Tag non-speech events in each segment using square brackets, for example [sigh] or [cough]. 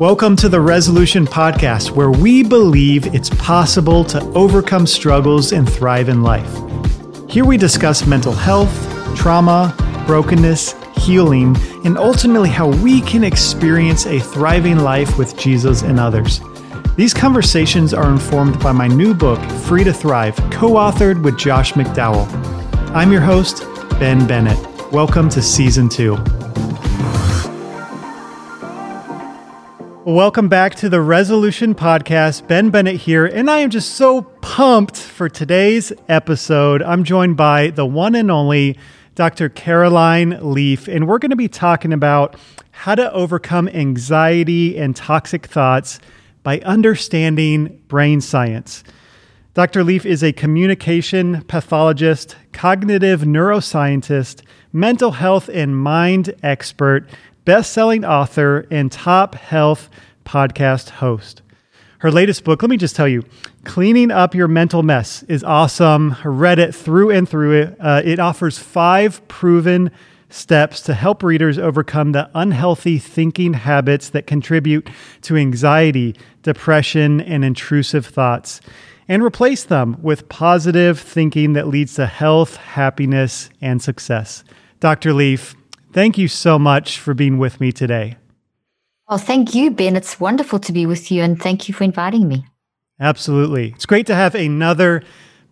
Welcome to the Resolution Podcast, where we believe it's possible to overcome struggles and thrive in life. Here we discuss mental health, trauma, brokenness, healing, and ultimately how we can experience a thriving life with Jesus and others. These conversations are informed by my new book, Free to Thrive, co authored with Josh McDowell. I'm your host, Ben Bennett. Welcome to Season 2. Welcome back to the Resolution Podcast. Ben Bennett here, and I am just so pumped for today's episode. I'm joined by the one and only Dr. Caroline Leaf, and we're going to be talking about how to overcome anxiety and toxic thoughts by understanding brain science. Dr. Leaf is a communication pathologist, cognitive neuroscientist, mental health and mind expert, best selling author, and top health podcast host. Her latest book, let me just tell you, Cleaning Up Your Mental Mess, is awesome. Read it through and through it. Uh, it offers five proven steps to help readers overcome the unhealthy thinking habits that contribute to anxiety, depression, and intrusive thoughts, and replace them with positive thinking that leads to health, happiness, and success. Dr. Leaf, thank you so much for being with me today. Well, thank you, Ben. It's wonderful to be with you, and thank you for inviting me. Absolutely. It's great to have another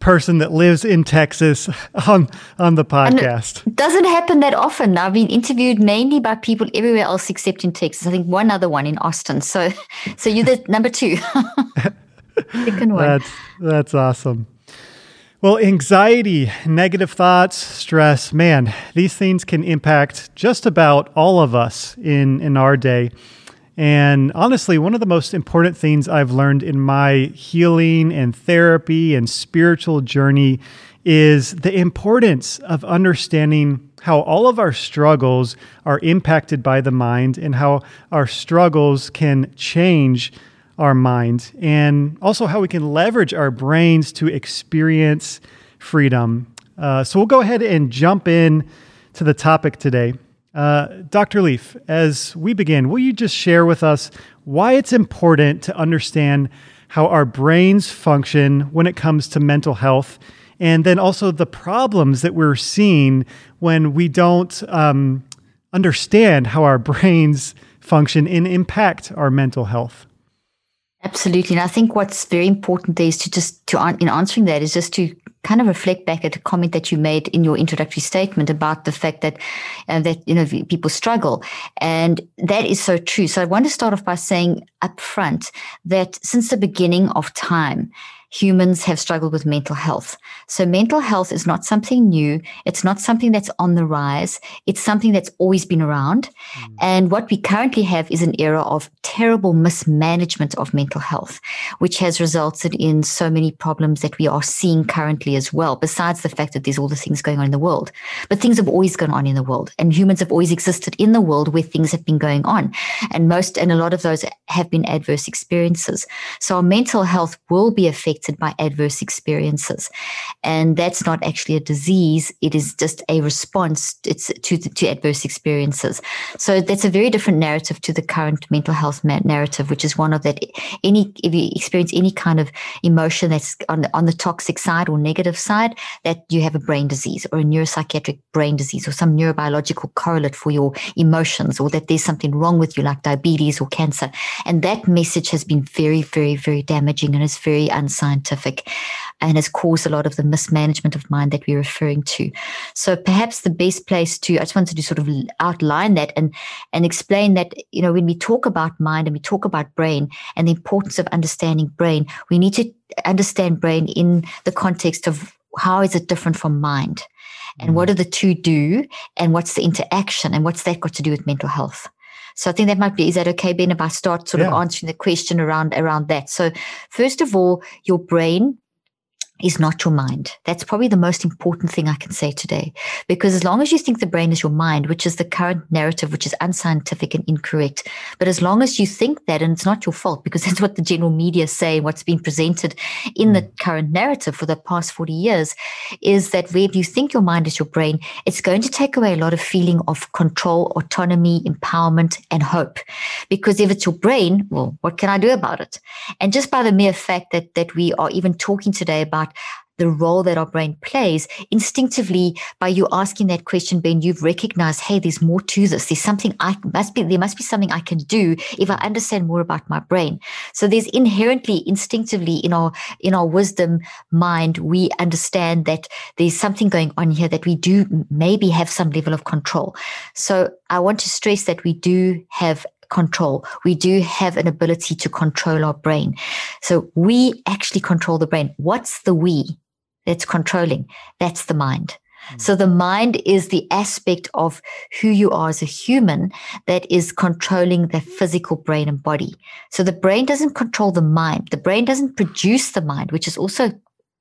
person that lives in Texas [laughs] on on the podcast. it doesn't happen that often. I've been interviewed mainly by people everywhere else except in Texas. I think one other one in Austin. So [laughs] so you're the number two. [laughs] Second one. That's that's awesome. Well, anxiety, negative thoughts, stress, man, these things can impact just about all of us in in our day. And honestly, one of the most important things I've learned in my healing and therapy and spiritual journey is the importance of understanding how all of our struggles are impacted by the mind and how our struggles can change our minds and also how we can leverage our brains to experience freedom. Uh, so we'll go ahead and jump in to the topic today. Uh, Dr. Leaf, as we begin, will you just share with us why it's important to understand how our brains function when it comes to mental health, and then also the problems that we're seeing when we don't um, understand how our [laughs] brains function and impact our mental health? Absolutely. And I think what's very important there is to just to in answering that is just to kind of reflect back at a comment that you made in your introductory statement about the fact that uh, that you know people struggle, and that is so true. So I want to start off by saying up front that since the beginning of time, humans have struggled with mental health. So mental health is not something new. It's not something that's on the rise. It's something that's always been around. Mm. And what we currently have is an era of terrible mismanagement of mental health, which has resulted in so many problems that we are seeing currently as well, besides the fact that there's all the things going on in the world. But things have always gone on in the world and humans have always existed in the world where things have been going on. And most, and a lot of those have been adverse experiences. So our mental health will be affected affected by adverse experiences. And that's not actually a disease. It is just a response it's to, to adverse experiences. So that's a very different narrative to the current mental health narrative, which is one of that any, if you experience any kind of emotion that's on the, on the toxic side or negative side, that you have a brain disease or a neuropsychiatric brain disease or some neurobiological correlate for your emotions or that there's something wrong with you like diabetes or cancer. And that message has been very, very, very damaging and is very unscientific scientific and has caused a lot of the mismanagement of mind that we're referring to. So perhaps the best place to, I just wanted to sort of outline that and, and explain that, you know, when we talk about mind and we talk about brain and the importance of understanding brain, we need to understand brain in the context of how is it different from mind? And what mm. do the two do? And what's the interaction? And what's that got to do with mental health? So I think that might be, is that okay, Ben, if I start sort yeah. of answering the question around, around that? So first of all, your brain is not your mind. That's probably the most important thing I can say today. Because as long as you think the brain is your mind, which is the current narrative, which is unscientific and incorrect, but as long as you think that, and it's not your fault, because [laughs] that's what the general media say, what's been presented in the mm. current narrative for the past 40 years, is that where you think your mind is your brain, it's going to take away a lot of feeling of control, autonomy, empowerment, and hope. Because if it's your brain, well, what can I do about it? And just by the mere fact that that we are even talking today about the role that our brain plays instinctively by you asking that question ben you've recognized hey there's more to this. There's something i must be there must be something i can do if i understand more about my brain. So there's inherently instinctively in our in our wisdom mind we understand that there's something going on here that we do maybe have some level of control. So i want to stress that we do have control. We do have an ability to control our brain. So we actually control the brain. What's the we that's controlling? That's the mind. Hmm. So the mind is the aspect of who you are as a human that is controlling the physical brain and body. So the brain doesn't control the mind. The brain doesn't produce the mind, which is also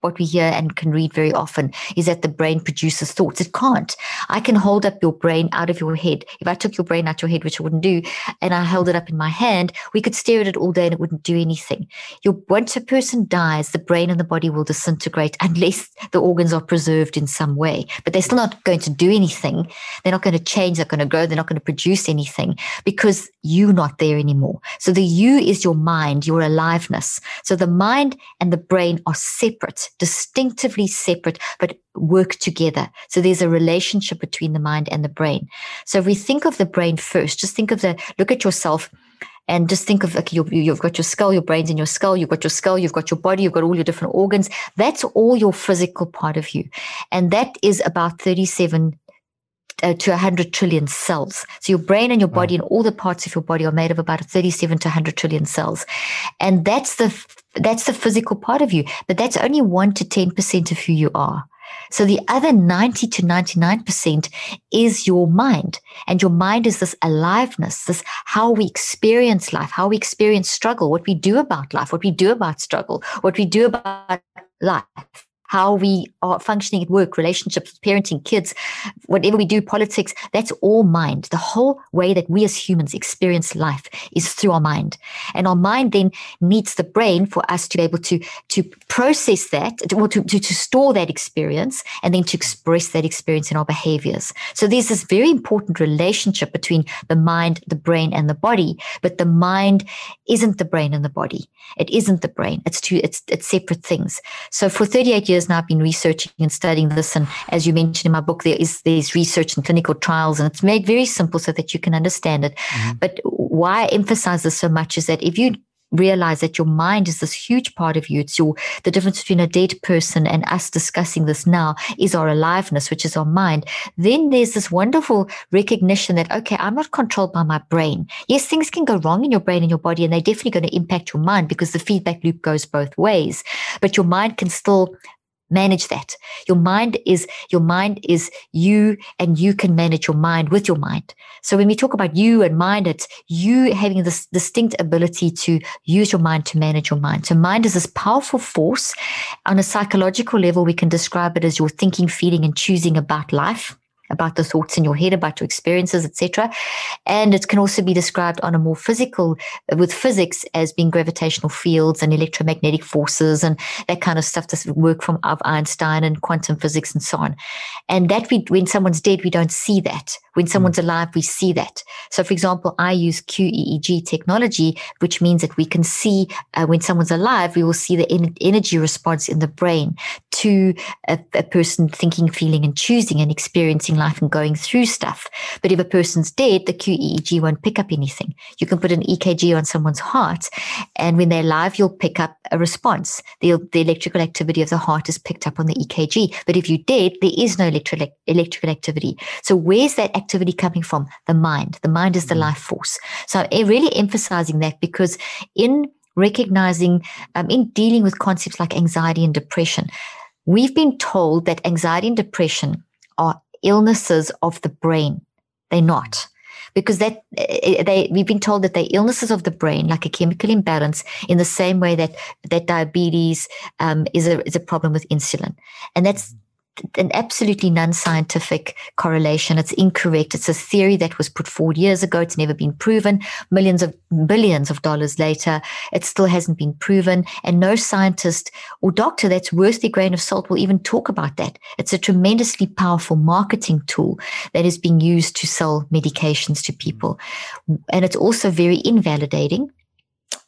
what we hear and can read very often is that the brain produces thoughts. It can't. I can hold up your brain out of your head. If I took your brain out of your head, which I wouldn't do, and I held it up in my hand, we could stare at it all day and it wouldn't do anything. Your, once a person dies, the brain and the body will disintegrate unless the organs are preserved in some way. But they're still not going to do anything. They're not going to change. They're going to grow. They're not going to produce anything because you're not there anymore. So the you is your mind, your aliveness. So the mind and the brain are separate distinctively separate, but work together. So there's a relationship between the mind and the brain. So if we think of the brain first, just think of the, look at yourself and just think of like you, you've got your skull, your brain's in your skull, you've got your skull, you've got your body, you've got all your different organs. That's all your physical part of you. And that is about 37 uh, to 100 trillion cells. So your brain and your body wow. and all the parts of your body are made of about 37 to 100 trillion cells. And that's the that's the physical part of you, but that's only 1 to 10% of who you are. So the other 90 to 99% is your mind. And your mind is this aliveness, this how we experience life, how we experience struggle, what we do about life, what we do about struggle, what we do about life how we are functioning at work, relationships, parenting, kids, whatever we do, politics, that's all mind. The whole way that we as humans experience life is through our mind. And our mind then needs the brain for us to be able to, to process that, to, to, to, to store that experience and then to express that experience in our behaviors. So there's this very important relationship between the mind, the brain, and the body, but the mind isn't the brain and the body. It isn't the brain. It's two, it's, it's separate things. So for 38 years, years now I've been researching and studying this. And as you mentioned in my book, there is there's research and clinical trials, and it's made very simple so that you can understand it. Mm-hmm. But why I emphasize this so much is that if you realize that your mind is this huge part of you. It's your the difference between a dead person and us discussing this now is our aliveness, which is our mind. Then there's this wonderful recognition that okay, I'm not controlled by my brain. Yes, things can go wrong in your brain and your body, and they're definitely going to impact your mind because the feedback loop goes both ways. But your mind can still manage that. Your mind is your mind is you and you can manage your mind with your mind. So when we talk about you and mind it's you having this distinct ability to use your mind to manage your mind. So mind is this powerful force. On a psychological level we can describe it as your thinking feeling and choosing about life about the thoughts in your head, about your experiences, etc. And it can also be described on a more physical, with physics as being gravitational fields and electromagnetic forces and that kind of stuff. This work from of Einstein and quantum physics and so on. And that we, when someone's dead, we don't see that. When hmm. someone's alive, we see that. So, for example, I use QEEG technology, which means that we can see uh, when someone's alive, we will see the en- energy response in the brain to a, a person thinking, feeling, and choosing and experiencing life and going through stuff. But if a person's dead, the QEEG won't pick up anything. You can put an EKG on someone's heart, and when they're alive, you'll pick up a response. The, the electrical activity of the heart is picked up on the EKG. But if you're dead, there is no electrical, electrical activity. So where's that activity coming from? The mind. The mind is the mm. life force. So I'm really emphasizing that because in recognizing, um, in dealing with concepts like anxiety and depression, we've been told that anxiety and depression are illnesses of the brain. They're not. because that eh, they we've been told that they're illnesses of the brain, like a chemical imbalance, in the same way that that diabetes um, is a is a problem with insulin, and that's an absolutely non-scientific correlation. It's incorrect. It's a theory that was put forward years ago. It's never been proven. Millions of billions of dollars later, it still hasn't been proven. And no scientist or doctor that's worth the grain of salt will even talk about that. It's a tremendously powerful marketing tool that is being used to sell medications to people. And it's also very invalidating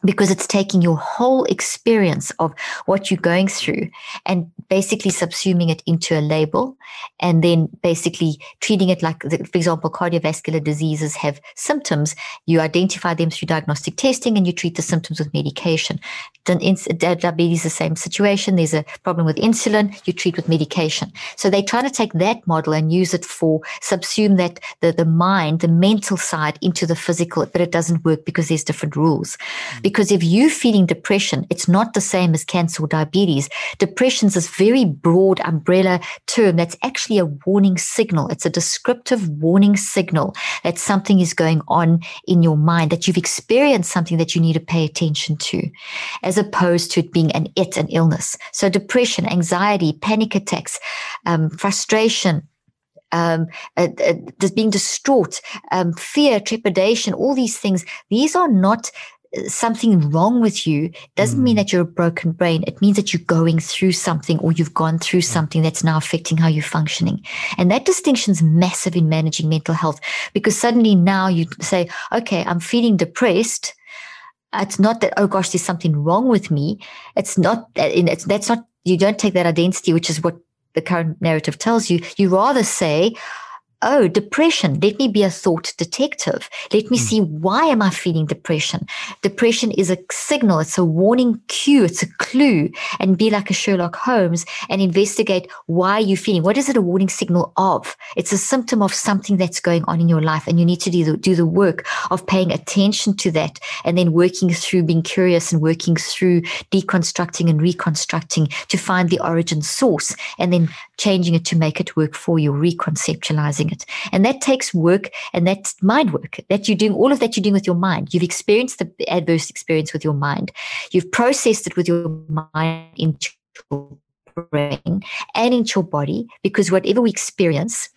because it's taking your whole experience of what you're going through and basically subsuming it into a label and then basically treating it like, for example, cardiovascular diseases have symptoms. You identify them through diagnostic testing and you treat the symptoms with medication. Then Diabetes, the same situation. There's a problem with insulin, you treat with medication. So they try to take that model and use it for subsume that the, the mind, the mental side into the physical, but it doesn't work because there's different rules. Mm-hmm. Because if you're feeling depression, it's not the same as cancer or diabetes. Depression is this very broad umbrella term that's actually a warning signal. It's a descriptive warning signal that something is going on in your mind, that you've experienced something that you need to pay attention to, as opposed to it being an it, an illness. So depression, anxiety, panic attacks, um, frustration, um, uh, uh, being distraught, um, fear, trepidation, all these things. These are not something wrong with you doesn't mm. mean that you're a broken brain. It means that you're going through something or you've gone through something that's now affecting how you're functioning. And that distinction is massive in managing mental health because suddenly now you say, okay, I'm feeling depressed. It's not that, oh gosh, there's something wrong with me. It's not that, it's, that's not, you don't take that identity, which is what the current narrative tells you. You rather say, oh, depression. Let me be a thought detective. Let me mm. see why am I feeling depression? Depression is a signal. It's a warning cue. It's a clue and be like a Sherlock Holmes and investigate why you're feeling. What is it a warning signal of? It's a symptom of something that's going on in your life. And you need to do the, do the work of paying attention to that and then working through being curious and working through deconstructing and reconstructing to find the origin source and then changing it to make it work for you, reconceptualizing it. And that takes work and that's mind work that you're doing all of that you're doing with your mind. You've experienced the adverse experience with your mind. You've processed it with your mind into your brain and into your body because whatever we experience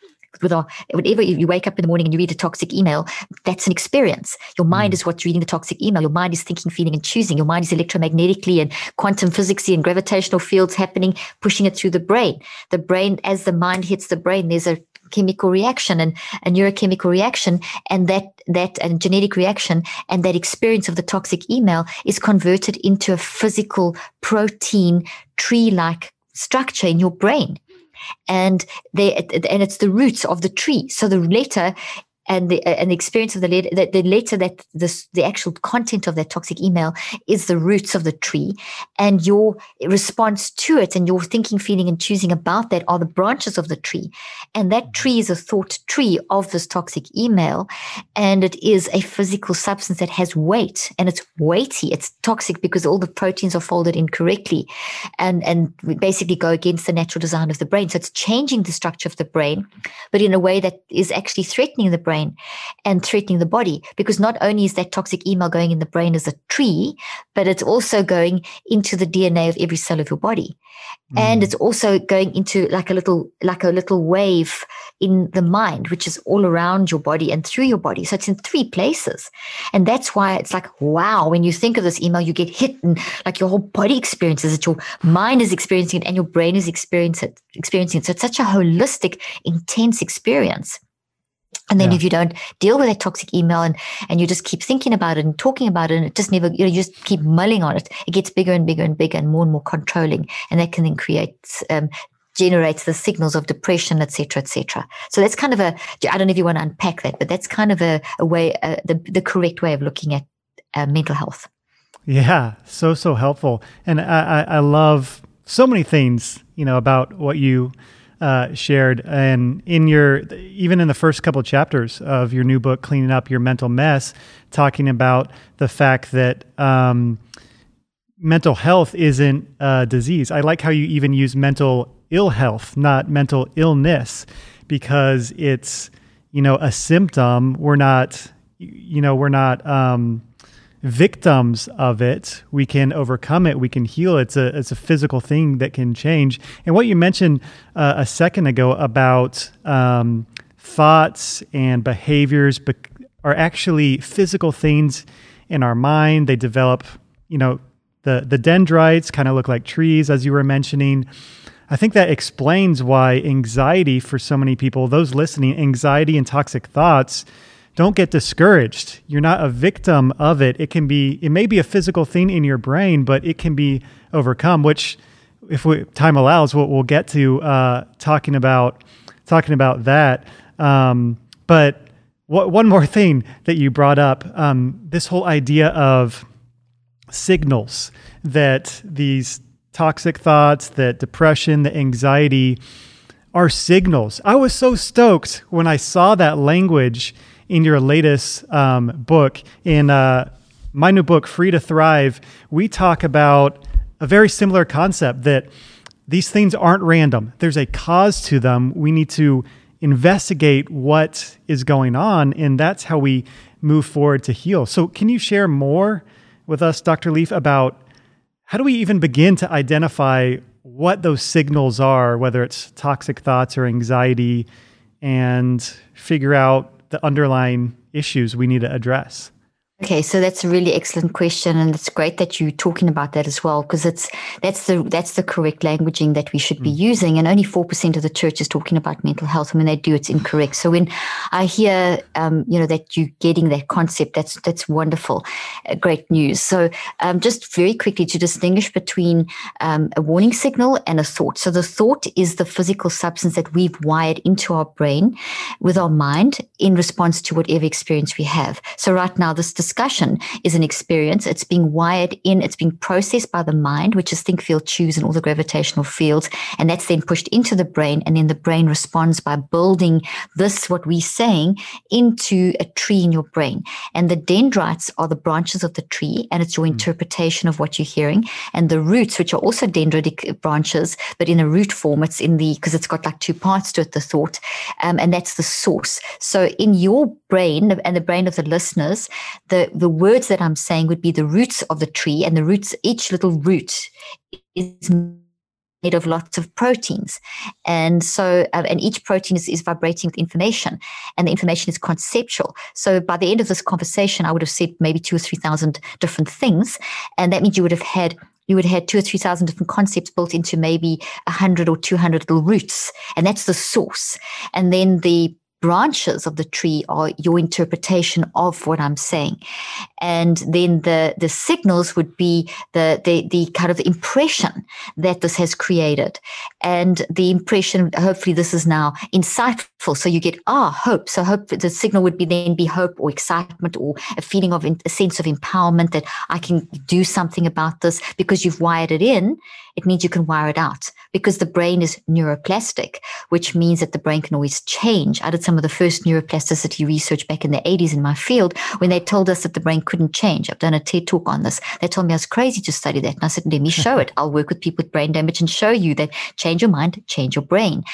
with our whatever you wake up in the morning and you read a toxic email, that's an experience. Your mind mm. is what's reading the toxic email. Your mind is thinking, feeling, and choosing. Your mind is electromagnetically and quantum physicsy and gravitational fields happening, pushing it through the brain. The brain, as the mind hits the brain, there's a chemical reaction and a neurochemical reaction and that that and genetic reaction and that experience of the toxic email is converted into a physical protein tree like structure in your brain and they and it's the roots of the tree. So the letter and the uh, and the experience of the letter, the, the letter that this the actual content of that toxic email is the roots of the tree, and your response to it and your thinking, feeling, and choosing about that are the branches of the tree, and that mm-hmm. tree is a thought tree of this toxic email, and it is a physical substance that has weight and it's weighty. It's toxic because all the proteins are folded incorrectly, and and we basically go against the natural design of the brain. So it's changing the structure of the brain, but in a way that is actually threatening the brain brain and threatening the body because not only is that toxic email going in the brain as a tree, but it's also going into the DNA of every cell of your body. Mm. And it's also going into like a little, like a little wave in the mind, which is all around your body and through your body. So it's in three places. And that's why it's like, wow, when you think of this email, you get hit and like your whole body experiences it, your mind is experiencing it and your brain is experiencing it, experiencing it. So it's such a holistic, intense experience. And then yeah. if you don't deal with that toxic email and, and you just keep thinking about it and talking about it and it just never, you know, you just keep mulling on it, it gets bigger and bigger and bigger and more and more controlling. And that can then create, um, generates the signals of depression, etc., etc. So that's kind of a, I don't know if you want to unpack that, but that's kind of a, a way, uh, the, the correct way of looking at uh, mental health. Yeah, so, so helpful. And I, I, I love so many things, you know, about what you uh, shared. And in your, even in the first couple of chapters of your new book, Cleaning Up Your Mental Mess, talking about the fact that um, mental health isn't a disease. I like how you even use mental ill health, not mental illness, because it's you know, a symptom. We're not, you know, we're not um, victims of it. We can overcome it. We can heal. It's a it's a physical thing that can change. And what you mentioned uh, a second ago about um, thoughts and behaviors be- are actually physical things in our mind. They develop, you know, the the dendrites kind of look like trees, as you were mentioning. I think that explains why anxiety for so many people, those listening, anxiety and toxic thoughts don't get discouraged. You're not a victim of it. It can be, it may be a physical thing in your brain, but it can be overcome. Which, if we, time allows, we'll, we'll get to uh, talking about talking about that. Um, but one more thing that you brought up, um, this whole idea of signals that these toxic thoughts, that depression, the anxiety are signals. I was so stoked when I saw that language in your latest um, book. In uh, my new book, Free to Thrive, we talk about a very similar concept that these things aren't random. There's a cause to them. We need to investigate what is going on, and that's how we move forward to heal. So, can you share more with us, Dr. Leaf, about how do we even begin to identify what those signals are, whether it's toxic thoughts or anxiety, and figure out the underlying issues we need to address? Okay, so that's a really excellent question, and it's great that you're talking about that as well, because it's that's the that's the correct languaging that we should be mm. using. And only four percent of the church is talking about mental health, and when they do, it's incorrect. So when I hear, um, you know, that you're getting that concept, that's that's wonderful, uh, great news. So um, just very quickly to distinguish between um, a warning signal and a thought. So the thought is the physical substance that we've wired into our brain with our mind in response to whatever experience we have. So right now, this discussion is an experience. It's being wired in, it's being processed by the mind, which is think, feel, choose, and all the gravitational fields. And that's then pushed into the brain. And then the brain responds by building this, what we're saying, into a tree in your brain. And the dendrites are the branches of the tree, and it's your hmm. interpretation of what you're hearing. And the roots, which are also dendritic branches, but in a root form, it's in the, because it's got like two parts to it, the thought. Um, and that's the source. So in your brain and the brain of the listeners, the the, the words that I'm saying would be the roots of the tree, and the roots, each little root is made of lots of proteins. And so, uh, and each protein is, is vibrating with information, and the information is conceptual. So, by the end of this conversation, I would have said maybe two or 3,000 different things. And that means you would have had you would have had two or 3,000 different concepts built into maybe a 100 or 200 little roots. And that's the source. And then the branches of the tree are your interpretation of what I'm saying. And then the, the signals would be the, the, the kind of impression that this has created. And the impression, hopefully this is now insightful. So you get, ah, hope. So hope, the signal would be then be hope or excitement or a feeling of a sense of empowerment that I can do something about this because you've wired it in it means you can wire it out because the brain is neuroplastic, which means that the brain can always change. I did some of the first neuroplasticity research back in the 80s in my field when they told us that the brain couldn't change. I've done a TED talk on this. They told me I was crazy to study that. And I said, let me show it. [laughs] I'll work with people with brain damage and show you that change your mind, change your brain.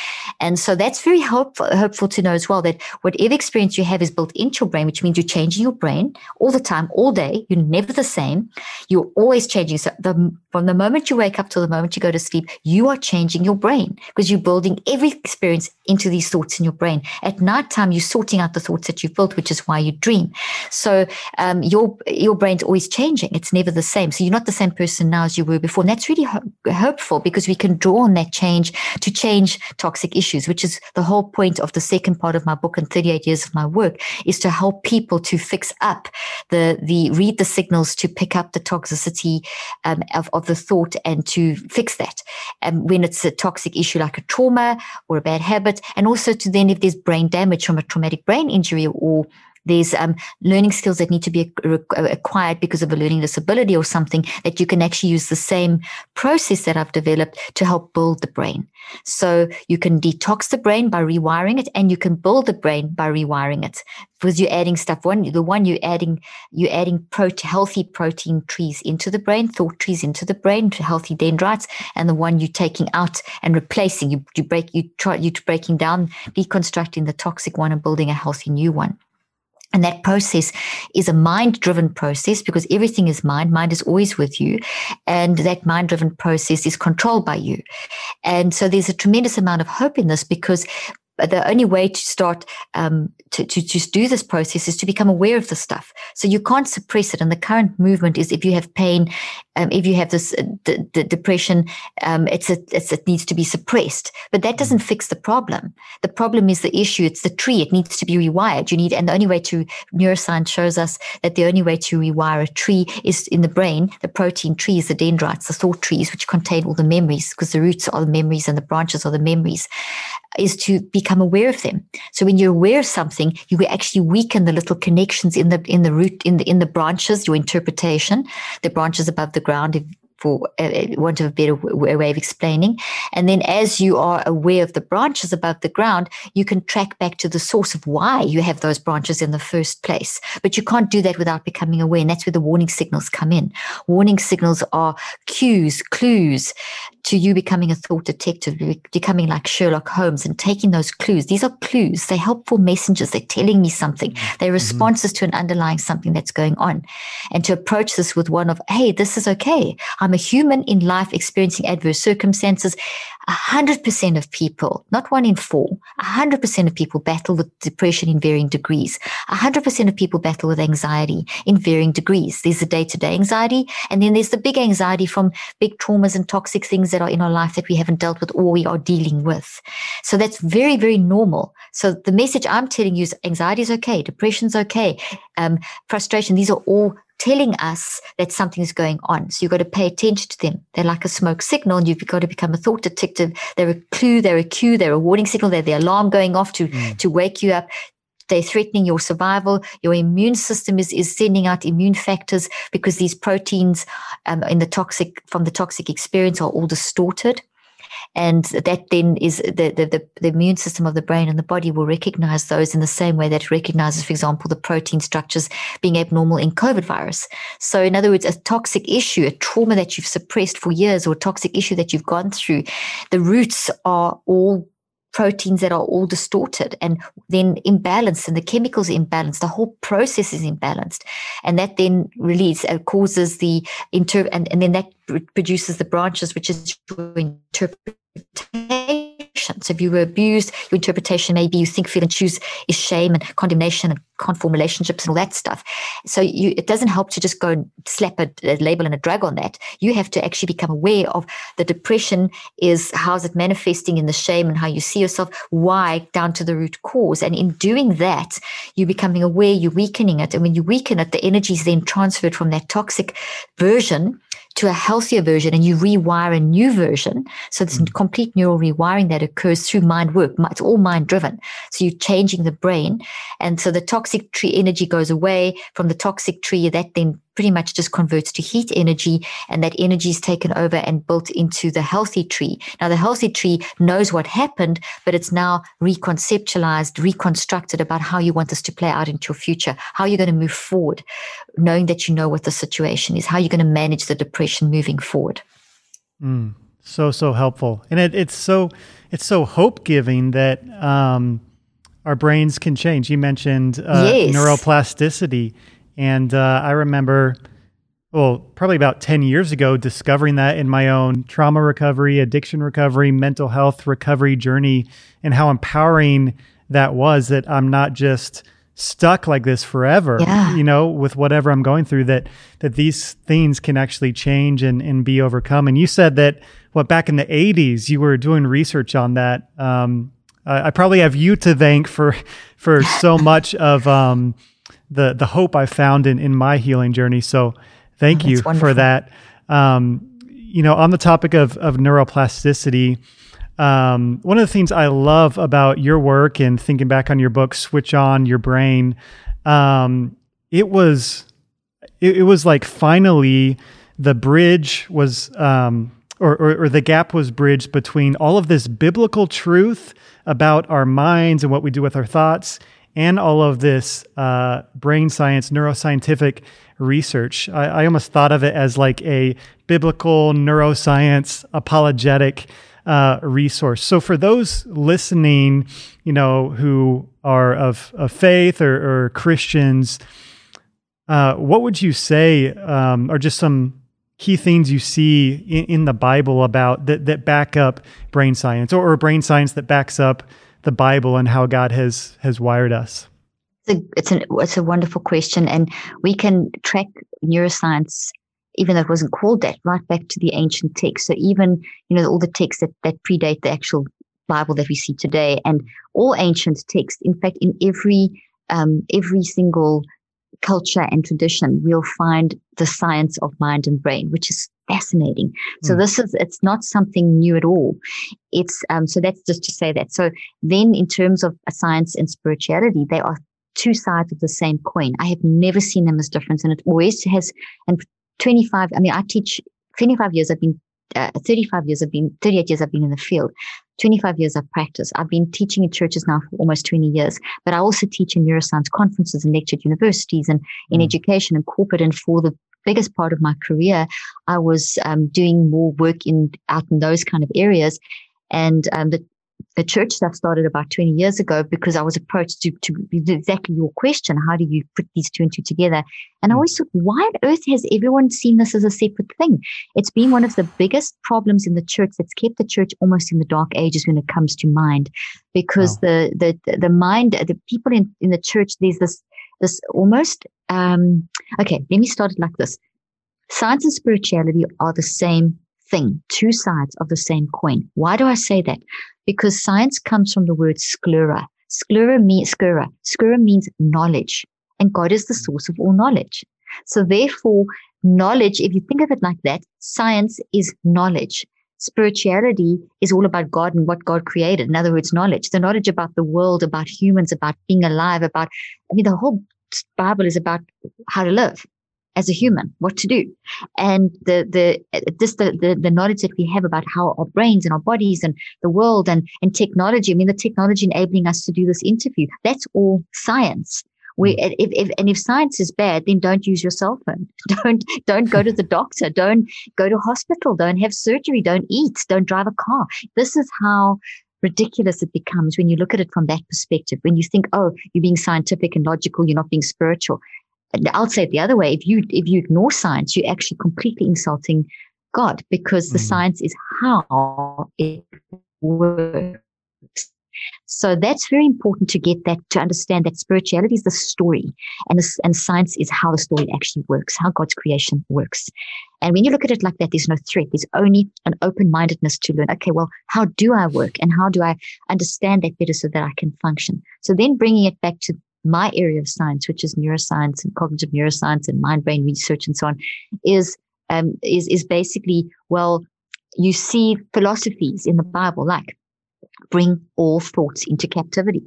And so that's very helpful, hopeful to know as well that whatever experience you have is built into your brain, which means you're changing your brain all the time, all day. You're never the same. You're always changing. So the, from the moment you wake up till the moment you go to sleep, you are changing your brain because you're building every experience into these thoughts in your brain. At nighttime, you're sorting out the thoughts that you've built, which is why you dream. So um, your your brain's always changing; it's never the same. So you're not the same person now as you were before, and that's really ho- hopeful because we can draw on that change to change toxic issues, which is the whole point of the second part of my book and 38 years of my work is to help people to fix up the the read the signals to pick up the toxicity um, of, of the thought and to fix that. Um, when it's a toxic issue like a trauma or a bad habit, and also to then if there's brain damage from a traumatic brain injury or There's um, learning skills that need to be acquired because of a learning disability or something that you can actually use the same process that I've developed to help build the brain. So you can detox the brain by rewiring it and you can build the brain by rewiring it because you're adding stuff. One, the one you're adding, you're adding healthy protein trees into the brain, thought trees into the brain, healthy dendrites, and the one you're taking out and replacing. You, you break, you try, you breaking down, deconstructing the toxic one and building a healthy new one. And that process is a mind driven process because everything is mind. Mind is always with you. And that mind driven process is controlled by you. And so there's a tremendous amount of hope in this because the only way to start um, to, to just do this process is to become aware of the stuff. So you can't suppress it. And the current movement is if you have pain, um, if you have this uh, d- d- depression, um, it's, a, it's, it needs to be suppressed. But that doesn't fix the problem. The problem is the issue. It's the tree. It needs to be rewired. You need, and the only way to neuroscience shows us that the only way to rewire a tree is in the brain. The protein trees, the dendrites, the thought trees, which contain all the memories, because the roots are the memories and the branches are the memories is to become aware of them. So when you're aware of something, you actually weaken the little connections in the in the root in the in the branches, your interpretation, the branches above the ground. If for uh, want of a better way of explaining. And then as you are aware of the branches above the ground, you can track back to the source of why you have those branches in the first place. But you can't do that without becoming aware. And that's where the warning signals come in. Warning signals are cues, clues to you becoming a thought detective, becoming like Sherlock Holmes and taking those clues. These are clues. They're helpful messengers. They're telling me something. Mm-hmm. They're responses mm-hmm. to an underlying something that's going on. And to approach this with one of, hey, this is okay. I'm a human in life experiencing adverse circumstances. 100% of people, not one in four, 100% of people battle with depression in varying degrees. 100% of people battle with anxiety in varying degrees. There's the day to day anxiety, and then there's the big anxiety from big traumas and toxic things that are in our life that we haven't dealt with or we are dealing with. So that's very, very normal. So the message I'm telling you is anxiety is okay, depression's okay, um, frustration, these are all telling us that something is going on. So you've got to pay attention to them. They're like a smoke signal, and you've got to become a thought detective. They're a clue, they're a cue, they're a warning signal, they're the alarm going off to, mm. to wake you up. They're threatening your survival. Your immune system is, is sending out immune factors because these proteins um, in the toxic from the toxic experience are all distorted and that then is the, the, the, immune system of the brain and the body will recognize those in the same way that it recognizes, for example, the protein structures being abnormal in COVID virus. So, in other words, a toxic issue, a trauma that you've suppressed for years, or a toxic issue that you've gone through, the roots are all proteins that are all distorted and then imbalanced and the chemicals imbalanced the whole process is imbalanced and that then release uh, causes the inter and, and then that produces the branches which is your interpretation so if you were abused, your interpretation maybe you think, feel, and choose is shame and condemnation and can't form relationships and all that stuff. So you, it doesn't help to just go and slap a, a, label and a drag on that. You have to actually become aware of the depression is how's it manifesting in the shame and how you see yourself, why down to the root cause. And in doing that, you're becoming aware, you're weakening it. And when you weaken it, the energy is then transferred from that toxic version to a healthier version and you rewire a new version. So there's mm. complete neural rewiring that occurs through mind work. It's all mind driven. So you're changing the brain. And so the toxic tree energy goes away from the toxic tree that then pretty much just converts to heat energy and that energy is taken over and built into the healthy tree. Now the healthy tree knows what happened, but it's now reconceptualized, reconstructed about how you want this to play out into your future, how you're going to move forward, knowing that you know what the situation is, how you're going to manage the depression moving forward. Mm, so, so helpful. And it, it's so, it's so hope giving that, um, our brains can change. You mentioned uh, yes. neuroplasticity and uh, I remember, well, probably about 10 years ago, discovering that in my own trauma recovery, addiction recovery, mental health recovery journey, and how empowering that was that I'm not just stuck like this forever yeah. you know with whatever i'm going through that that these things can actually change and, and be overcome and you said that what back in the 80s you were doing research on that um, I, I probably have you to thank for for so [laughs] much of um, the the hope I found in in my healing journey. So thank oh, you wonderful. for that. Um, you know, on the topic of of neuroplasticity, um, one of the things I love about your work and thinking back on your book, Switch On Your Brain, um, it was it, it, was like finally the bridge was um, or, or, or the gap was bridged between all of this biblical truth about our minds and what we do with our thoughts and all of this uh, brain science, neuroscientific research. I, I, almost thought of it as like a biblical neuroscience apologetic uh, resource. So for those listening, you know, who are of, of faith or, or Christians, uh, what would you say um, are just some key things you see in, in, the Bible about that, that back up brain science or, or brain science that backs up the Bible and how God has has wired us? It's a, it's, an, it's a wonderful question, and we can track neuroscience, even though it wasn't called that, right back to the ancient texts. So even you know all the texts that that predate the actual Bible that we see today, and all ancient texts. In fact, in every um, every single culture and tradition, we'll find the science of mind and brain, which is fascinating. Mm. So hmm. this is, it's not something new at all. It's, um, so that's just to say that. So then in terms of science and spirituality, they are two sides of the same coin. I have never seen them as different and it always has, and 25, I mean, I teach 25 years. I've been uh, 35 years I've been, 38 years I've been in the field. 25 years I've practiced. I've been teaching in churches now for almost 20 years, but I also teach in neuroscience conferences and lecture at universities and in mm. education and corporate. And for the biggest part of my career, I was um, doing more work in out in those kind of areas. And um, the the church stuff started about 20 years ago because I was approached to, to exactly your question. How do you put these two and two together? And I hmm. always thought, why on earth has everyone seen this as a separate thing? It's been one of the biggest problems in the church that's kept the church almost in the dark ages when it comes to mind, because wow. the, the, the mind, the people in, in the church, there's this, this almost, um, okay, let me start it like this. Science and spirituality are the same thing, two sides of the same coin. Why do I say that? because science comes from the word sclera. Sclera means sclera. Sclera means knowledge, and God is the source of all knowledge. So therefore, knowledge, if you think of it like that, science is knowledge. Spirituality is all about God and what God created. In other words, knowledge, the knowledge about the world, about humans, about being alive, about, I mean, the whole Bible is about how to live as a human, what to do. And the, the, just the, the, the, knowledge that we have about how our brains and our bodies and the world and, and technology. I mean, the technology enabling us to do this interview, that's all science. We, hmm. if, if, and if science is bad, then don't use your cell phone. [laughs] Don't, don't go to the doctor. Don't go to hospital. Don't have surgery. Don't eat. Don't drive a car. This is how ridiculous it becomes when you look at it from that perspective. When you think, oh, you're being scientific and logical, you're not being spiritual. I'll say it the other way. If you if you ignore science, you're actually completely insulting God because the mm. science is how it works. So that's very important to get that to understand that spirituality is the story, and and science is how the story actually works, how God's creation works. And when you look at it like that, there's no threat. There's only an open mindedness to learn. Okay, well, how do I work, and how do I understand that better so that I can function? So then bringing it back to my area of science, which is neuroscience and cognitive neuroscience and mind brain research and so on, is um, is is basically well, you see philosophies in the Bible like bring all thoughts into captivity.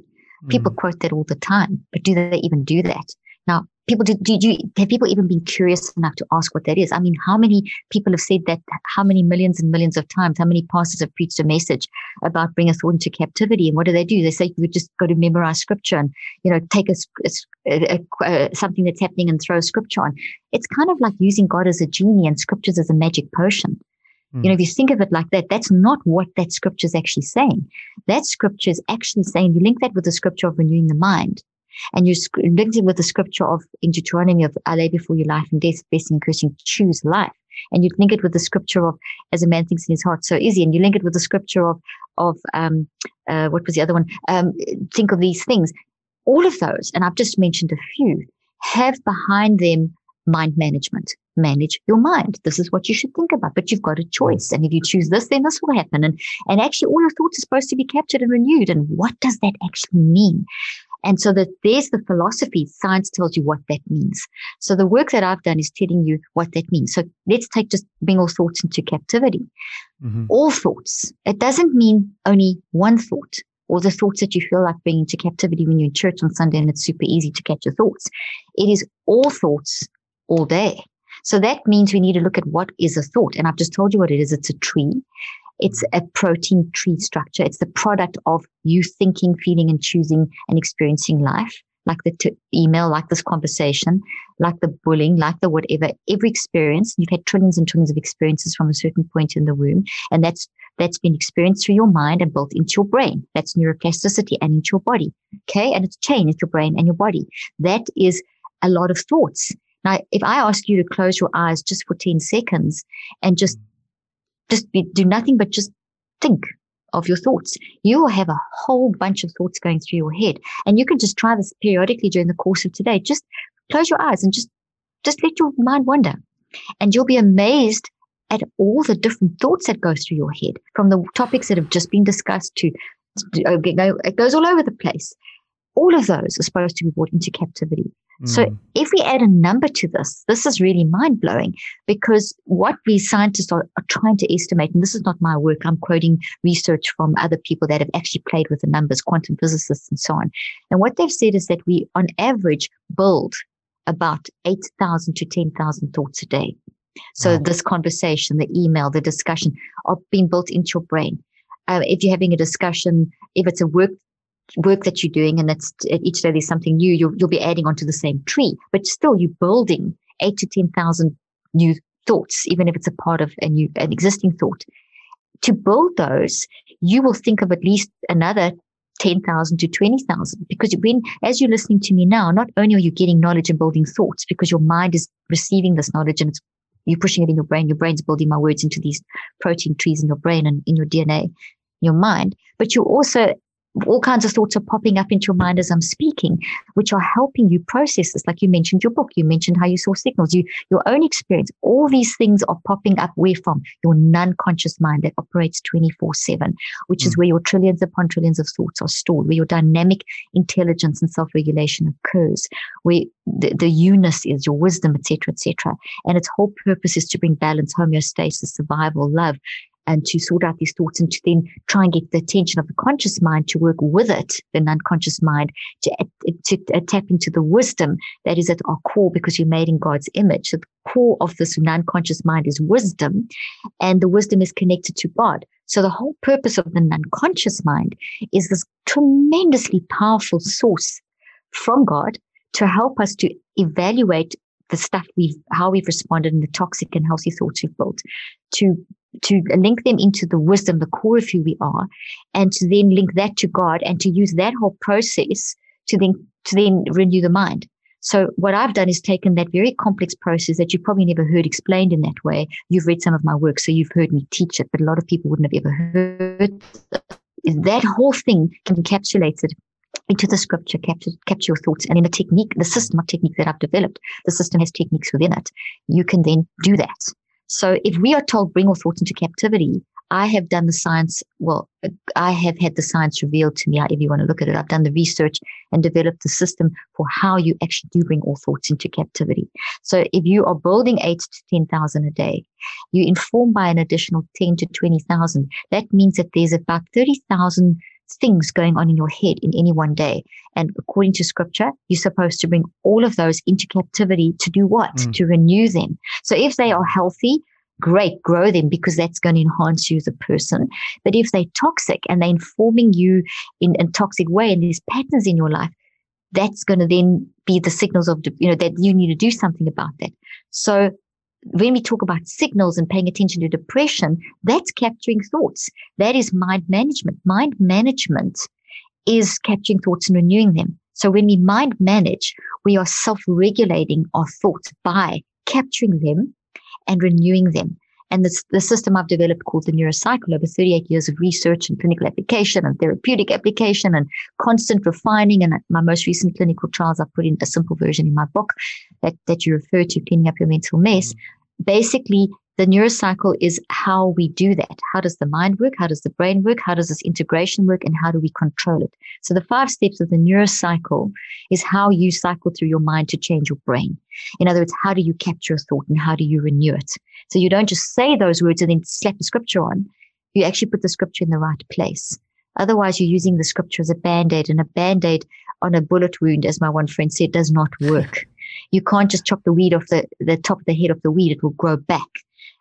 People mm. quote that all the time, but do they even do that? Now, people did, did you have people even been curious enough to ask what that is i mean how many people have said that how many millions and millions of times how many pastors have preached a message about bring a thought into captivity and what do they do they say you just go to memorize scripture and you know take a, a, a, a, something that's happening and throw scripture on it's kind of like using god as a genie and scriptures as a magic potion you know, if you think of it like that, that's not what that scripture is actually saying. That scripture is actually saying, you link that with the scripture of renewing the mind and you link it with the scripture of in Deuteronomy of I lay before you life and death, best in Christian, choose life. And you link it with the scripture of as a man thinks in his heart, so is he. And you link it with the scripture of of um uh, what was the other one? Um, think of these things. All of those, and I've just mentioned a few, have behind them mind management. Manage your mind. This is what you should think about, but you've got a choice. And if you choose this, then this will happen. And, and actually all your thoughts are supposed to be captured and renewed. And what does that actually mean? And so that there's the philosophy. Science tells you what that means. So the work that I've done is telling you what that means. So let's take just bring all thoughts into captivity. Mm-hmm. All thoughts. It doesn't mean only one thought. or the thoughts that you feel like bringing to captivity when you're in church on Sunday and it's super easy to catch your thoughts. It is all thoughts all day. So that means we need to look at what is a thought. And I've just told you what it is. It's a tree. It's a protein tree structure. It's the product of you thinking, feeling, and choosing and experiencing life, like the t- email, like this conversation, like the bullying, like the whatever. Every experience, you've had trillions and trillions of experiences from a certain point in the womb, and that's that's been experienced through your mind and built into your brain. That's neuroplasticity and into your body. Okay, and it's chain into your brain and your body. That is a lot of thoughts. Now, if I ask you to close your eyes just for 10 seconds and just just be, do nothing but just think of your thoughts. You will have a whole bunch of thoughts going through your head. And you can just try this periodically during the course of today. Just close your eyes and just, just let your mind wander. And you'll be amazed at all the different thoughts that go through your head from the topics that have just been discussed to, oh, it goes all over the place. All of those are supposed to be brought into captivity. So mm. if we add a number to this, this is really mind blowing because what we scientists are, are, trying to estimate, and this is not my work, I'm quoting research from other people that have actually played with the numbers, quantum physicists and so on. And what they've said is that we on average build about 8,000 to 10,000 thoughts a day. So wow. this conversation, the email, the discussion are being built into your brain. Uh, if you're having a discussion, if it's a work work that you're doing and it's each day there's something new, you'll, you'll be adding onto the same tree, but still you're building eight to 10,000 new thoughts, even if it's a part of a new, an existing thought. To build those, you will think of at least another 10,000 to 20,000 because when, as you're listening to me now, not only are you getting knowledge and building thoughts because your mind is receiving this knowledge and you're pushing it in your brain. Your brain's building my words into these protein trees in your brain and in your DNA, your mind, but you're also all kinds of thoughts are popping up into your mind as I'm speaking, which are helping you process this. Like you mentioned your book, you mentioned how you saw signals, you your own experience. All these things are popping up where from your non-conscious mind that operates 24-7, which mm. is where your trillions upon trillions of thoughts are stored, where your dynamic intelligence and self-regulation occurs, where the, the eunice is, your wisdom, etc., etc. And its whole purpose is to bring balance, homeostasis, survival, love, and to sort out these thoughts and to then try and get the attention of the conscious mind to work with it, the unconscious mind, to, to, to tap into the wisdom that is at our core because you're made in God's image. So the core of this unconscious mind is wisdom, and the wisdom is connected to God. So the whole purpose of the unconscious mind is this tremendously powerful source from God to help us to evaluate the stuff we've, how we've responded and the toxic and healthy thoughts we've built, to to link them into the wisdom, the core of who we are, and to then link that to God and to use that whole process to then to then renew the mind. So what I've done is taken that very complex process that you probably never heard explained in that way. You've read some of my work, so you've heard me teach it, but a lot of people wouldn't have ever heard that whole thing encapsulated into the scripture, capture, capture your thoughts. And in the technique, the system of technique that I've developed, the system has techniques within it. You can then do that. So if we are told bring all thoughts into captivity, I have done the science. Well, I have had the science revealed to me. However you want to look at it, I've done the research and developed the system for how you actually do bring all thoughts into captivity. So if you are building eight to 10,000 a day, you inform by an additional 10 to 20,000. That means that there's about 30,000 things going on in your head in any one day. And according to scripture, you're supposed to bring all of those into captivity to do what? Mm. To renew them. So if they are healthy, great, grow them because that's going to enhance you as a person. But if they're toxic and they're informing you in a toxic way and there's patterns in your life, that's going to then be the signals of, you know, that you need to do something about that. So when we talk about signals and paying attention to depression, that's capturing thoughts. That is mind management. Mind management is capturing thoughts and renewing them. So when we mind manage, we are self regulating our thoughts by capturing them and renewing them. And this, the system I've developed called the neurocycle over 38 years of research and clinical application and therapeutic application and constant refining. And my most recent clinical trials, I've put in a simple version in my book that, that you refer to, Cleaning Up Your Mental Mess. Basically, the neurocycle is how we do that. How does the mind work? How does the brain work? How does this integration work? And how do we control it? So the five steps of the neurocycle is how you cycle through your mind to change your brain. In other words, how do you capture a thought and how do you renew it? So you don't just say those words and then slap the scripture on. You actually put the scripture in the right place. Otherwise, you're using the scripture as a band aid, and a band aid on a bullet wound, as my one friend said, does not work. You can't just chop the weed off the, the top of the head of the weed, it will grow back.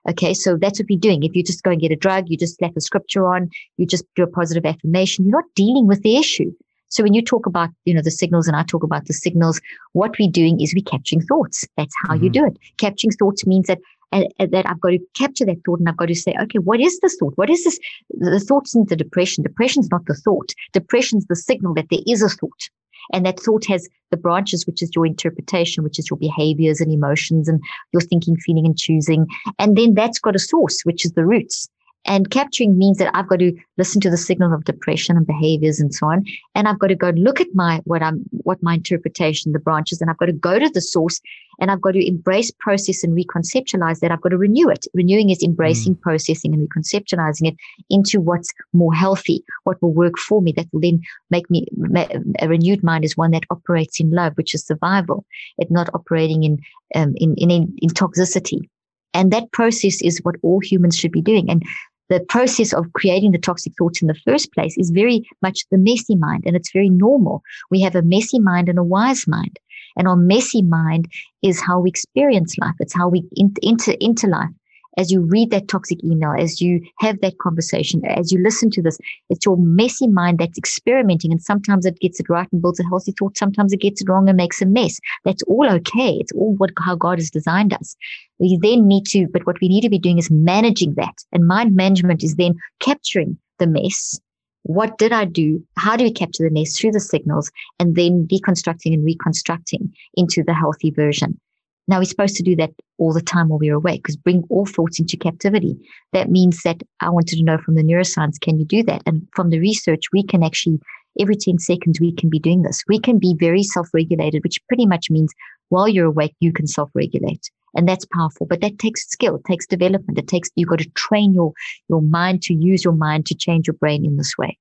Okay, so that's what we're doing. If you just go and get a drug, you just slap a scripture on, you just do a positive affirmation, you're not dealing with the issue. So when you talk about, you know, the signals and I talk about the signals, what we're doing is we're capturing thoughts. That's how mm-hmm. you do it. Capturing thoughts means that uh, that I've got to capture that thought and I've got to say, okay, what is this thought? What is this? The thoughts the depression. Depression's not the thought. Depression's the signal that there is a thought. And that thought has the branches, which is your interpretation, which is your behaviors and emotions and your thinking, feeling, and choosing. And then that's got a source, which is the roots. And capturing means that I've got to listen to the signal of depression and behaviors and so on. And I've got to go look at my, what I'm, what my interpretation, the branches, and I've got to go to the source and I've got to embrace, process and reconceptualize that. I've got to renew it. Renewing is embracing, mm. processing and reconceptualizing it into what's more healthy, what will work for me that will then make me, a renewed mind is one that operates in love, which is survival. It's not operating in, um, in, in, in toxicity. And that process is what all humans should be doing. And the process of creating the toxic thoughts in the first place is very much the messy mind and it's very normal. We have a messy mind and a wise mind. And our messy mind is how we experience life. It's how we enter into life as you read that toxic email, as you have that conversation, as you listen to this, it's your messy mind that's experimenting. And sometimes it gets it right and builds a healthy thought. Sometimes it gets it wrong and makes a mess. That's all okay. It's all what, how God has designed us. We then need to, but what we need to be doing is managing that. And mind management is then capturing the mess what did I do? How do we capture the mess through the signals and then deconstructing and reconstructing into the healthy version? Now we're supposed to do that all the time while we're awake because bring all thoughts into captivity. That means that I wanted to know from the neuroscience, can you do that? And from the research, we can actually, every 10 seconds, we can be doing this. We can be very self-regulated, which pretty much means while you're awake, you can self-regulate. And that's powerful, but that takes skill, it takes development. It takes, you've got to train your, your mind to use your mind to change your brain in this way.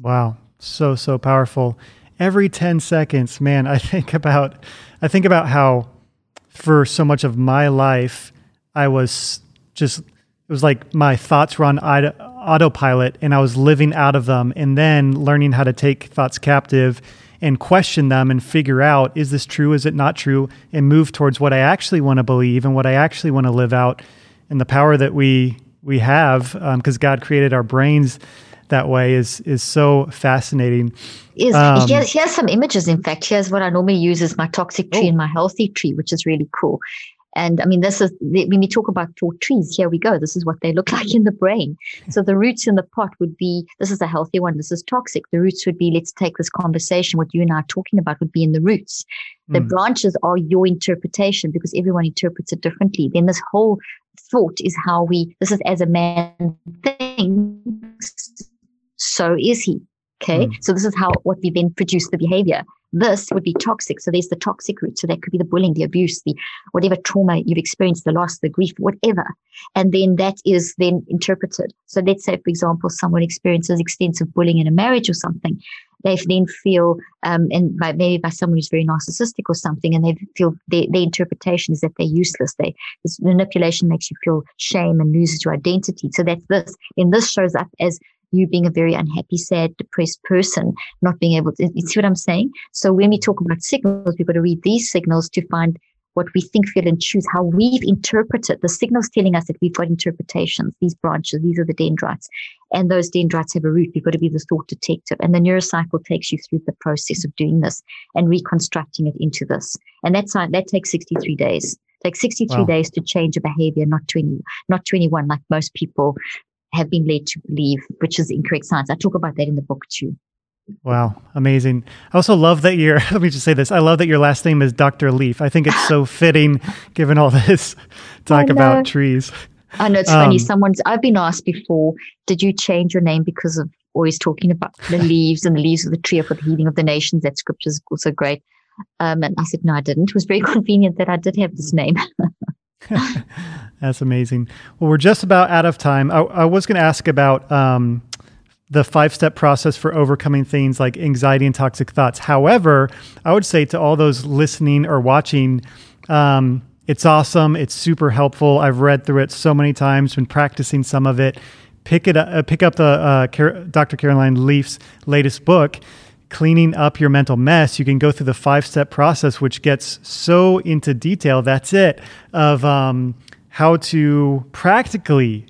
Wow. So, so powerful. Every 10 seconds, man, I think about, I think about how for so much of my life, I was just, it was like my thoughts were on autopilot and I was living out of them and then learning how to take thoughts captive and question them and figure out is this true, is it not true, and move towards what I actually want to believe and what I actually want to live out and the power that we we have because um, God created our brains that way is is so fascinating. Is um, he, has, some images. In fact, here's what I normally use as my toxic tree oh. and my healthy tree, which is really cool. And I mean, this is when we talk about four trees. Here we go. This is what they look [laughs] like in the brain. So the roots in the pot would be this is a healthy one. This is toxic. The roots would be let's take this conversation. What you and I are talking about would be in the roots. The mm. branches are your interpretation because everyone interprets it differently. Then this whole thought is how we. This is as a man thinks so is he. Okay. Mm. So this is how what we then produce the behavior. This would be toxic. So there's the toxic root. So that could be the bullying, the abuse, the whatever trauma you've experienced, the loss, the grief, whatever. And then that is then interpreted. So let's say, for example, someone experiences extensive bullying in a marriage or something. They then feel, um, and by, maybe by someone who's very narcissistic or something, and they feel their, their interpretation is that they're useless. They, this manipulation makes you feel shame and loses your identity. So that's this. And this shows up as you being a very unhappy, sad, depressed person, not being able to, you see what I'm saying? So when we talk about signals, we've got to read these signals to find what we think, feel, and choose, how we've interpreted the signals telling us that we've got interpretations, these branches, these are the dendrites. And those dendrites have a root. We've got to be the thought detective. And the neurocycle takes you through the process of doing this and reconstructing it into this. And that's that takes 63 days. It takes 63 wow. days to change a behavior, not 20, not 21, like most people have been led to believe, which is incorrect science. I talk about that in the book too. Wow, amazing. I also love that your, [laughs] let me just say this. I love that your last name is Dr. Leaf. I think it's so [gasps] fitting given all this [laughs] talk about trees. I know it's um, funny. Someone's, I've been asked before, did you change your name because of always talking about the [laughs] leaves and the leaves of the tree for the healing of the nations? That scripture is also great. Um, and I said, no, I didn't. It was very convenient that I did have this name. [laughs] That's amazing. Well, we're just about out of time. I, I was going to ask about um, the five step process for overcoming things like anxiety and toxic thoughts. However, I would say to all those listening or watching, um, it's awesome. It's super helpful. I've read through it so many times, been practicing some of it. pick it up, uh, pick up the uh, Dr. Caroline Leaf's latest book, Cleaning Up Your Mental Mess. You can go through the five step process, which gets so into detail. That's it of um, how to practically,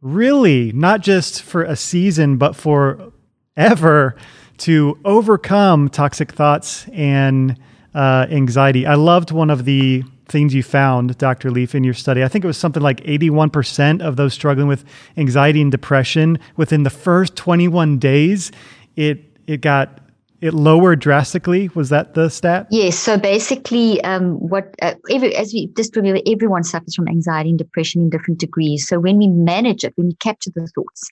really, not just for a season, but for ever, to overcome toxic thoughts and uh, anxiety. I loved one of the things you found, Dr. Leaf, in your study. I think it was something like 81% of those struggling with anxiety and depression within the first 21 days, it it got it lowered drastically. Was that the stat? Yes. So basically, um, what uh, every, as we just remember, everyone suffers from anxiety and depression in different degrees. So when we manage it, when we capture the thoughts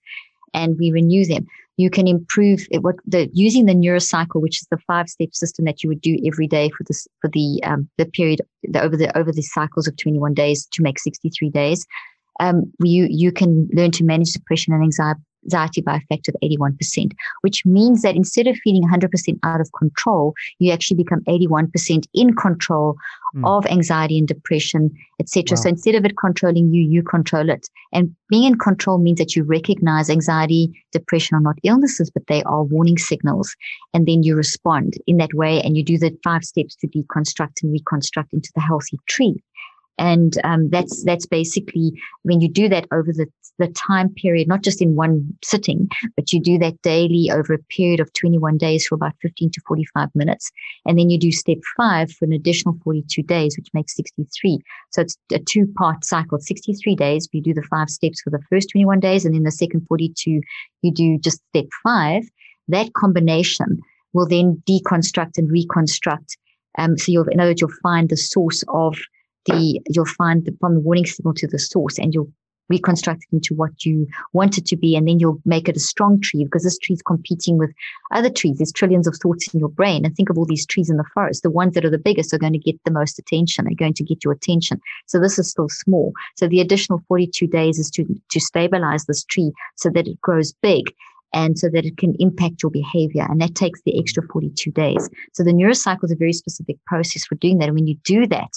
and we renew them, you can improve it, what the using the neurocycle, which is the five step system that you would do every day for this for the um, the period the, over the over the cycles of 21 days to make 63 days. Um, you you can learn to manage depression and anxiety anxiety by a factor of 81%, which means that instead of feeling 100% out of control, you actually become 81% in control mm. of anxiety and depression, etc. Wow. So instead of it controlling you, you control it. And being in control means that you recognize anxiety, depression are not illnesses, but they are warning signals. And then you respond in that way and you do the five steps to deconstruct and reconstruct into the healthy tree. And um, that's that's basically when you do that over the the time period, not just in one sitting, but you do that daily over a period of 21 days for about 15 to 45 minutes, and then you do step five for an additional 42 days, which makes 63. So it's a two part cycle, 63 days. You do the five steps for the first 21 days, and then the second 42, you do just step five. That combination will then deconstruct and reconstruct. Um, so you'll, in other words, you'll find the source of the you'll find the, from the warning signal to the source and you'll reconstruct it into what you want it to be and then you'll make it a strong tree because this tree is competing with other trees there's trillions of thoughts in your brain and think of all these trees in the forest the ones that are the biggest are going to get the most attention They're going to get your attention so this is still small so the additional 42 days is to to stabilize this tree so that it grows big and so that it can impact your behavior. And that takes the extra 42 days. So the neurocycle is a very specific process for doing that. And when you do that,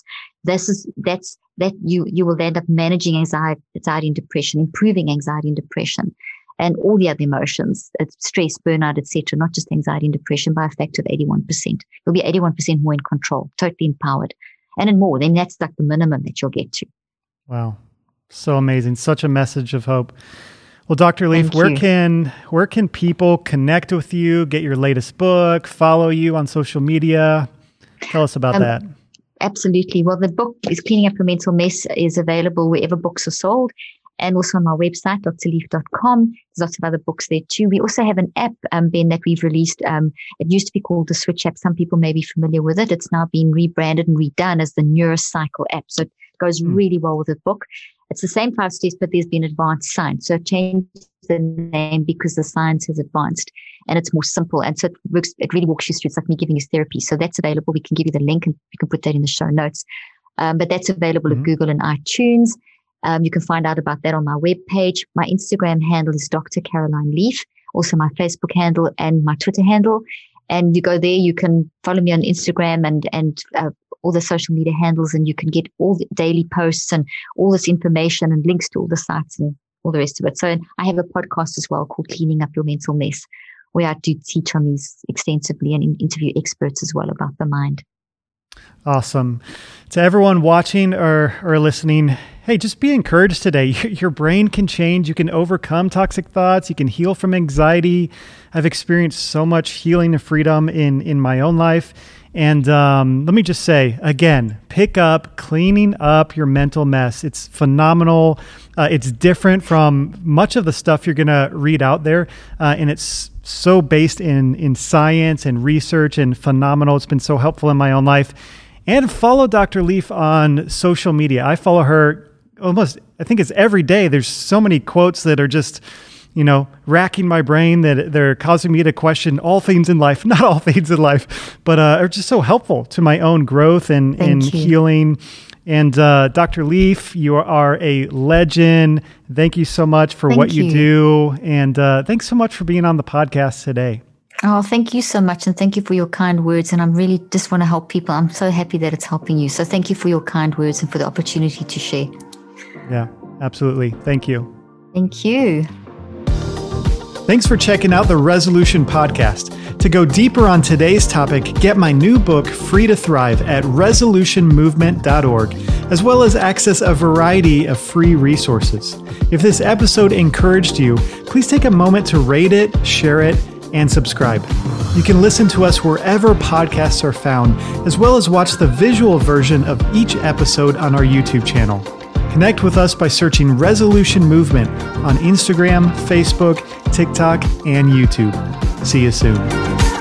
this is, that's, that you, you will end up managing anxiety, anxiety and depression, improving anxiety and depression and all the other emotions, stress, burnout, etc., not just anxiety and depression by a factor of 81%. You'll be 81% more in control, totally empowered. And then more, then that's like the minimum that you'll get to. Wow. So amazing. Such a message of hope. Well, Dr. Leaf, Thank where you. can where can people connect with you, get your latest book, follow you on social media? Tell us about um, that. Absolutely. Well, the book is Cleaning Up Your Mental Mess is available wherever books are sold and also on our website, drleaf.com. There's lots of other books there too. We also have an app, um, Ben, that we've released. Um, it used to be called the Switch app. Some people may be familiar with it. It's now been rebranded and redone as the Neurocycle app. So it goes mm. really well with the book. It's the same five steps, but there's been advanced science. So change the name because the science has advanced and it's more simple. And so it works, it really walks you through. It's like me giving you therapy. So that's available. We can give you the link and you can put that in the show notes. Um, but that's available mm-hmm. at Google and iTunes. Um, you can find out about that on my webpage. My Instagram handle is Dr. Caroline Leaf, also my Facebook handle and my Twitter handle. And you go there, you can follow me on Instagram and, and uh, all the social media handles and you can get all the daily posts and all this information and links to all the sites and all the rest of it. So I have a podcast as well called Cleaning Up Your Mental Mess, where I do teach on these extensively and interview experts as well about the mind. Awesome. To everyone watching or, or listening, hey, just be encouraged today. [laughs] Your brain can change. You can overcome toxic thoughts. You can heal from anxiety. I've experienced so much healing and freedom in, in my own life. And um, let me just say again, pick up cleaning up your mental mess. It's phenomenal. Uh, it's different from much of the stuff you're going to read out there, uh, and it's so based in in science and research and phenomenal. It's been so helpful in my own life. And follow Dr. Leaf on social media. I follow her almost. I think it's every day. There's so many quotes that are just you know, racking my brain that they're causing me to question all things in life, [laughs] not all things in life, but uh, are just so helpful to my own growth and, and healing. And uh, Dr. Leaf, you are a legend. Thank you so much for thank what you. you. do. And uh, thanks so much for being on the podcast today. Oh, thank you so much. And thank you for your kind words. And I'm really just want to help people. I'm so happy that it's helping you. So thank you for your kind words and for the opportunity to share. Yeah, absolutely. Thank you. Thank you. Thanks for checking out the Resolution Podcast. To go deeper on today's topic, get my new book, Free to Thrive, at resolutionmovement.org, as well as access a variety of free resources. If this episode encouraged you, please take a moment to rate it, share it, and subscribe. You can listen to us wherever podcasts are found, as well as watch the visual version of each episode on our YouTube channel. Connect with us by searching Resolution Movement on Instagram, Facebook, TikTok, and YouTube. See you soon.